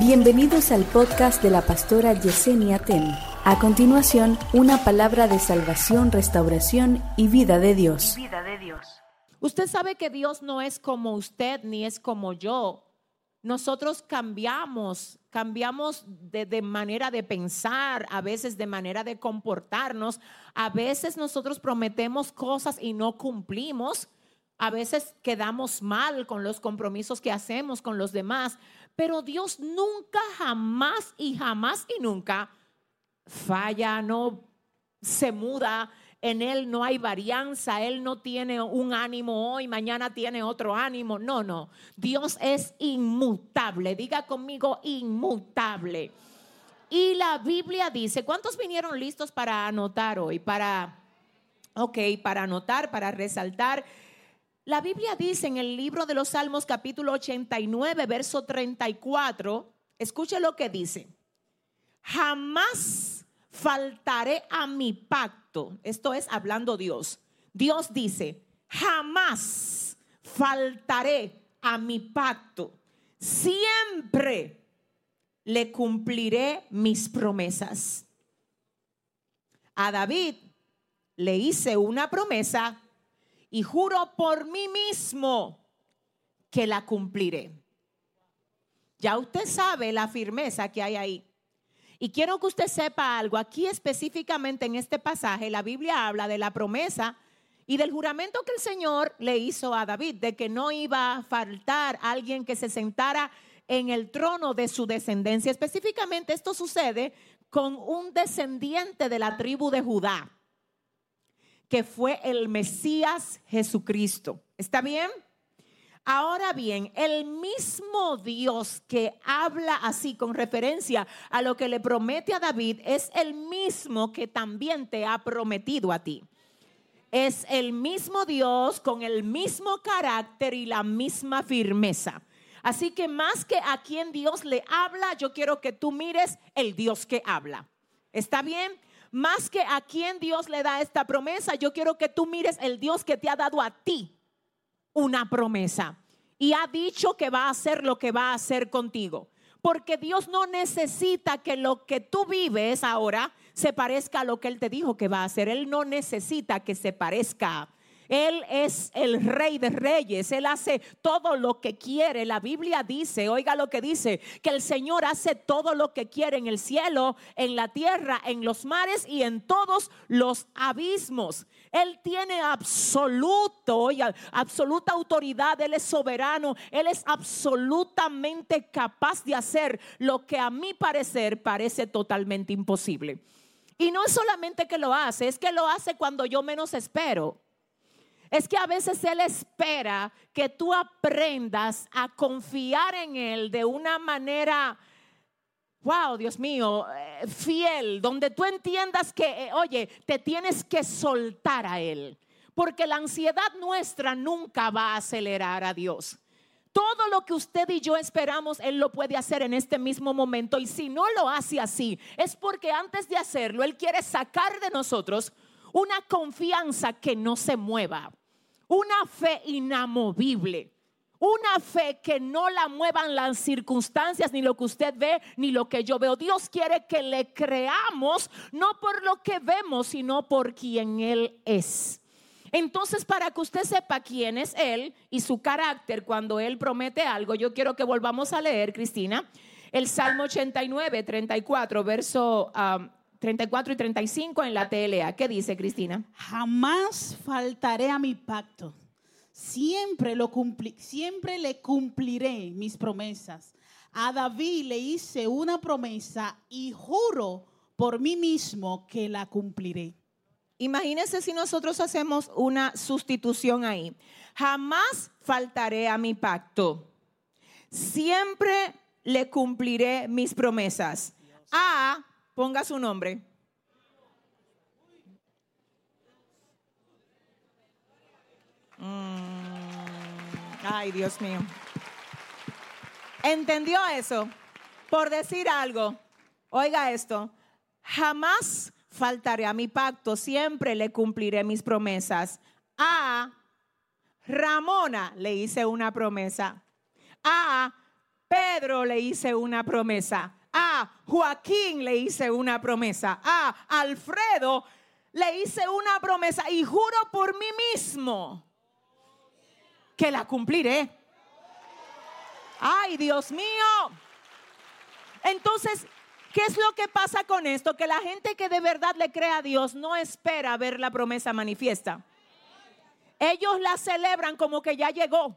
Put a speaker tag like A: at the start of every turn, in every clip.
A: Bienvenidos al podcast de la pastora Yesenia Ten. A continuación, una palabra de salvación, restauración y vida de Dios.
B: vida de Dios.
C: Usted sabe que Dios no es como usted ni es como yo. Nosotros cambiamos, cambiamos de, de, manera de pensar, a veces de manera de comportarnos, a veces nosotros prometemos cosas y no cumplimos, a veces quedamos mal con los compromisos que hacemos con los demás, pero Dios nunca, jamás y jamás y nunca falla, no se muda, en Él no hay varianza, Él no tiene un ánimo hoy, mañana tiene otro ánimo. No, no. Dios es inmutable. Diga conmigo, inmutable. Y la Biblia dice, ¿cuántos vinieron listos para anotar hoy? Para, ok, para anotar, para resaltar. La Biblia dice en el libro de los Salmos capítulo 89, verso 34, escuche lo que dice. Jamás faltaré a mi pacto. Esto es hablando Dios. Dios dice, jamás faltaré a mi pacto. Siempre le cumpliré mis promesas. A David le hice una promesa y juro por mí mismo que la cumpliré. Ya usted sabe la firmeza que hay ahí. Y quiero que usted sepa algo. Aquí específicamente en este pasaje, la Biblia habla de la promesa y del juramento que el Señor le hizo a David, de que no iba a faltar alguien que se sentara en el trono de su descendencia. Específicamente esto sucede con un descendiente de la tribu de Judá, que fue el Mesías Jesucristo. ¿Está bien? Ahora bien, el mismo Dios que habla así con referencia a lo que le promete a David es el mismo que también te ha prometido a ti. Es el mismo Dios con el mismo carácter y la misma firmeza. Así que más que a quien Dios le habla, yo quiero que tú mires el Dios que habla. ¿Está bien? Más que a quien Dios le da esta promesa, yo quiero que tú mires el Dios que te ha dado a ti una promesa y ha dicho que va a hacer lo que va a hacer contigo. Porque Dios no necesita que lo que tú vives ahora se parezca a lo que Él te dijo que va a hacer. Él no necesita que se parezca él es el rey de reyes. Él hace todo lo que quiere. La Biblia dice, oiga lo que dice, que el Señor hace todo lo que quiere en el cielo, en la tierra, en los mares y en todos los abismos. Él tiene absoluto, absoluta autoridad. Él es soberano. Él es absolutamente capaz de hacer lo que a mi parecer parece totalmente imposible. Y no es solamente que lo hace, es que lo hace cuando yo menos espero. Es que a veces Él espera que tú aprendas a confiar en Él de una manera, wow, Dios mío, eh, fiel, donde tú entiendas que, eh, oye, te tienes que soltar a Él. Porque la ansiedad nuestra nunca va a acelerar a Dios. Todo lo que usted y yo esperamos, Él lo puede hacer en este mismo momento. Y si no lo hace así, es porque antes de hacerlo, Él quiere sacar de nosotros una confianza que no se mueva una fe inamovible. Una fe que no la muevan las circunstancias, ni lo que usted ve, ni lo que yo veo. Dios quiere que le creamos, no por lo que vemos, sino por quien Él es. Entonces, para que usted sepa quién es Él y su carácter cuando Él promete algo, yo quiero que volvamos a leer, Cristina, el Salmo 89, 34, verso 34 y 35 en la TLA. ¿Qué dice Cristina?
D: Jamás faltaré a mi pacto. Siempre, lo siempre le cumpliré mis promesas. A David le hice una promesa y juro por mí mismo que la cumpliré.
C: Imagínense si nosotros hacemos una sustitución ahí. Jamás faltaré a mi pacto. Siempre le cumpliré mis promesas. A Ponga su nombre. Mm, ay, Dios mío. ¿Entendió eso? Por decir algo, oiga esto, jamás faltaré a mi pacto, siempre le cumpliré mis promesas. A Ramona le hice una promesa. A Pedro le hice una promesa. A Joaquín le hice una promesa. A Alfredo le hice una promesa y juro por mí mismo que la cumpliré. Ay, Dios mío. Entonces, ¿qué es lo que pasa con esto? Que la gente que de verdad le cree a Dios no espera ver la promesa manifiesta. Ellos la celebran como que ya llegó.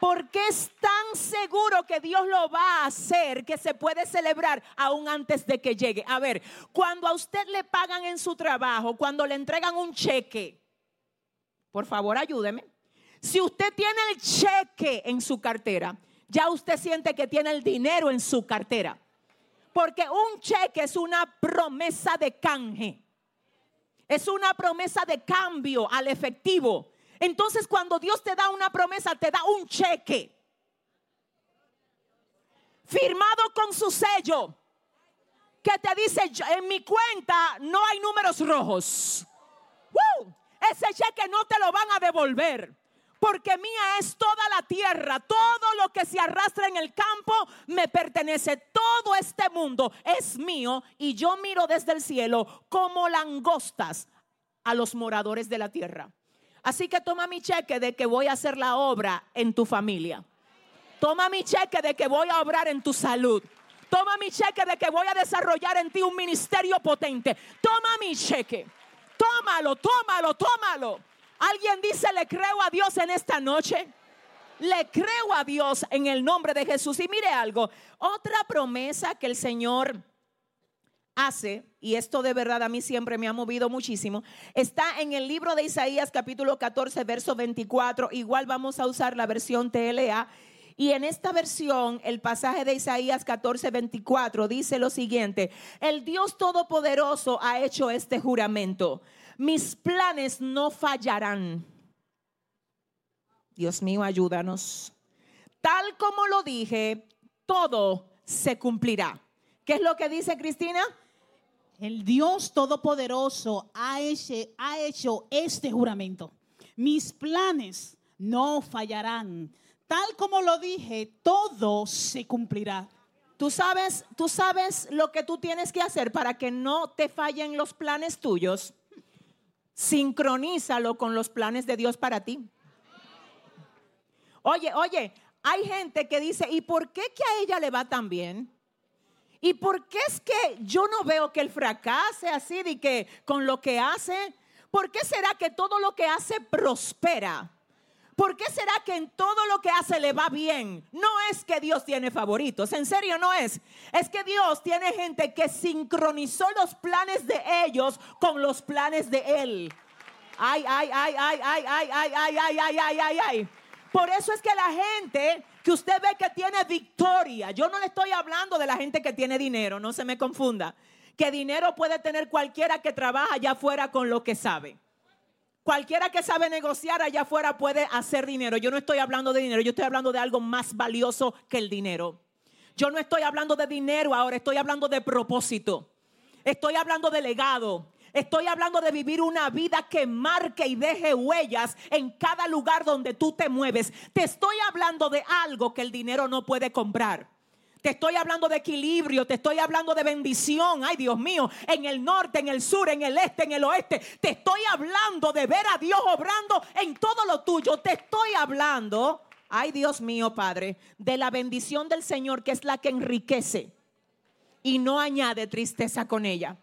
C: Porque es tan seguro que Dios lo va a hacer que se puede celebrar aún antes de que llegue. A ver, cuando a usted le pagan en su trabajo, cuando le entregan un cheque, por favor ayúdeme. Si usted tiene el cheque en su cartera, ya usted siente que tiene el dinero en su cartera. Porque un cheque es una promesa de canje. Es una promesa de cambio al efectivo. Entonces cuando Dios te da una promesa, te da un cheque. Firmado con su sello. Que te dice, en mi cuenta no hay números rojos. Ese cheque no te lo van a devolver porque mía es toda la tierra, todo lo que se arrastra en el campo me pertenece, todo este mundo es mío y yo miro desde el cielo como langostas a los moradores de la tierra. Así que toma mi cheque de que voy a hacer la obra en tu familia. Toma mi cheque de que voy a obrar en tu salud. Toma mi cheque de que voy a desarrollar en ti un ministerio potente. Toma mi cheque. Tómalo, tómalo, tómalo. Alguien dice, le creo a Dios en esta noche. Le creo a Dios en el nombre de Jesús. Y mire algo, otra promesa que el Señor hace, y esto de verdad a mí siempre me ha movido muchísimo, está en el libro de Isaías capítulo 14, verso 24. Igual vamos a usar la versión TLA. Y en esta versión, el pasaje de Isaías 14, 24 dice lo siguiente, el Dios Todopoderoso ha hecho este juramento mis planes no fallarán. Dios mío, ayúdanos. Tal como lo dije, todo se cumplirá. ¿Qué es lo que dice Cristina?
D: El Dios Todopoderoso ha hecho, ha hecho este juramento. Mis planes no fallarán. Tal como lo dije, todo se cumplirá.
C: Tú sabes, tú sabes lo que tú tienes que hacer para que no te fallen los planes tuyos sincronízalo con los planes de Dios para ti. Oye, oye, hay gente que dice, ¿y por qué que a ella le va tan bien? ¿Y por qué es que yo no veo que él fracase así de que con lo que hace? ¿Por qué será que todo lo que hace prospera? ¿Por qué será que en todo lo que hace le va bien? No es que Dios tiene favoritos, en serio no es. Es que Dios tiene gente que sincronizó los planes de ellos con los planes de Él. Ay, ay, ay, ay, ay, ay, ay, ay, ay, ay, ay, ay, ay. Por eso es que la gente que usted ve que tiene victoria, yo no le estoy hablando de la gente que tiene dinero, no se me confunda. Que dinero puede tener cualquiera que trabaja allá afuera con lo que sabe. Cualquiera que sabe negociar allá afuera puede hacer dinero. Yo no estoy hablando de dinero, yo estoy hablando de algo más valioso que el dinero. Yo no estoy hablando de dinero ahora, estoy hablando de propósito. Estoy hablando de legado. Estoy hablando de vivir una vida que marque y deje huellas en cada lugar donde tú te mueves. Te estoy hablando de algo que el dinero no puede comprar. Te estoy hablando de equilibrio, te estoy hablando de bendición. Ay, Dios mío, en el norte, en el sur, en el este, en el oeste. Te estoy hablando de ver a Dios obrando en todo lo tuyo. Te estoy hablando, ay, Dios mío, Padre, de la bendición del Señor que es la que enriquece y no añade tristeza con ella.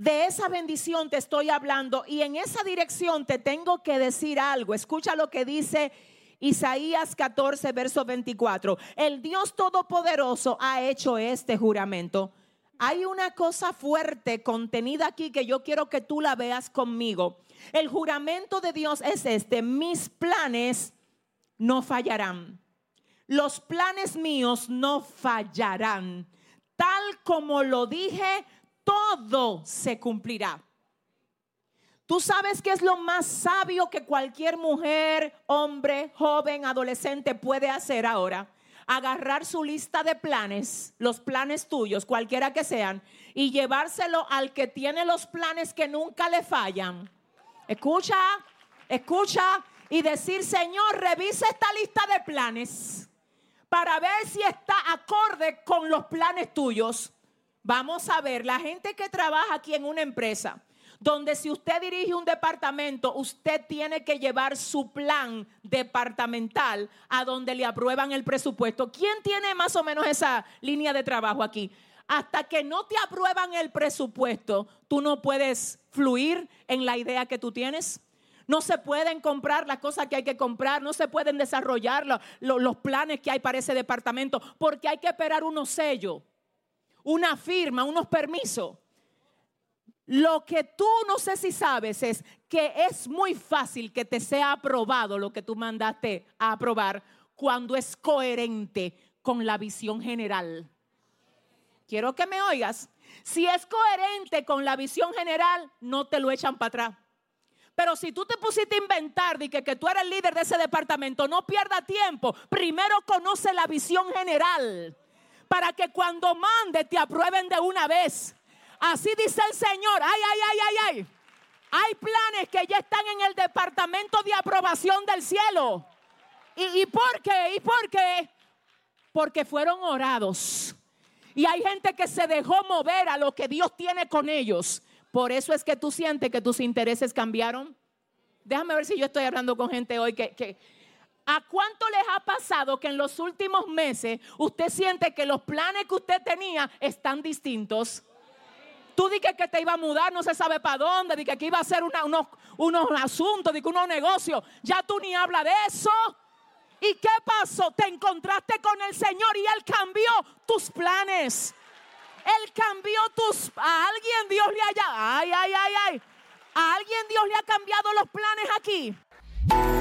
C: De esa bendición te estoy hablando y en esa dirección te tengo que decir algo. Escucha lo que dice Isaías 14, verso 24. El Dios Todopoderoso ha hecho este juramento. Hay una cosa fuerte contenida aquí que yo quiero que tú la veas conmigo. El juramento de Dios es este, mis planes no fallarán. Los planes míos no fallarán. Tal como lo dije, todo se cumplirá. Tú sabes que es lo más sabio que cualquier mujer, hombre, joven, adolescente puede hacer ahora. Agarrar su lista de planes, los planes tuyos, cualquiera que sean, y llevárselo al que tiene los planes que nunca le fallan. Escucha, escucha y decir, Señor, revisa esta lista de planes para ver si está acorde con los planes tuyos. Vamos a ver, la gente que trabaja aquí en una empresa, donde si usted dirige un departamento, usted tiene que llevar su plan departamental a donde le aprueban el presupuesto. ¿Quién tiene más o menos esa línea de trabajo aquí? Hasta que no te aprueban el presupuesto, tú no puedes fluir en la idea que tú tienes. No se pueden comprar las cosas que hay que comprar, no se pueden desarrollar los planes que hay para ese departamento, porque hay que esperar unos sellos, una firma, unos permisos. Lo que tú no sé si sabes es que es muy fácil que te sea aprobado lo que tú mandaste a aprobar cuando es coherente con la visión general. Quiero que me oigas. Si es coherente con la visión general, no te lo echan para atrás. Pero si tú te pusiste a inventar de que, que tú eres el líder de ese departamento, no pierda tiempo. Primero conoce la visión general para que cuando mande te aprueben de una vez. Así dice el Señor. Ay, ay, ay, ay, ay. Hay planes que ya están en el departamento de aprobación del cielo. ¿Y, y por qué? ¿Y por qué? Porque fueron orados. Y hay gente que se dejó mover a lo que Dios tiene con ellos. Por eso es que tú sientes que tus intereses cambiaron. Déjame ver si yo estoy hablando con gente hoy que, ¿A cuánto les ha pasado que en los últimos meses usted siente que los planes que usted tenía están distintos? Tú dije que te iba a mudar, no se sabe para dónde, dije que iba a hacer unos, unos asuntos, dije unos negocios. Ya tú ni hablas de eso. ¿Y qué pasó? Te encontraste con el Señor y Él cambió tus planes. Él cambió tus... A alguien Dios le haya... Ay, ay, ay, ay. A alguien Dios le ha cambiado los planes aquí.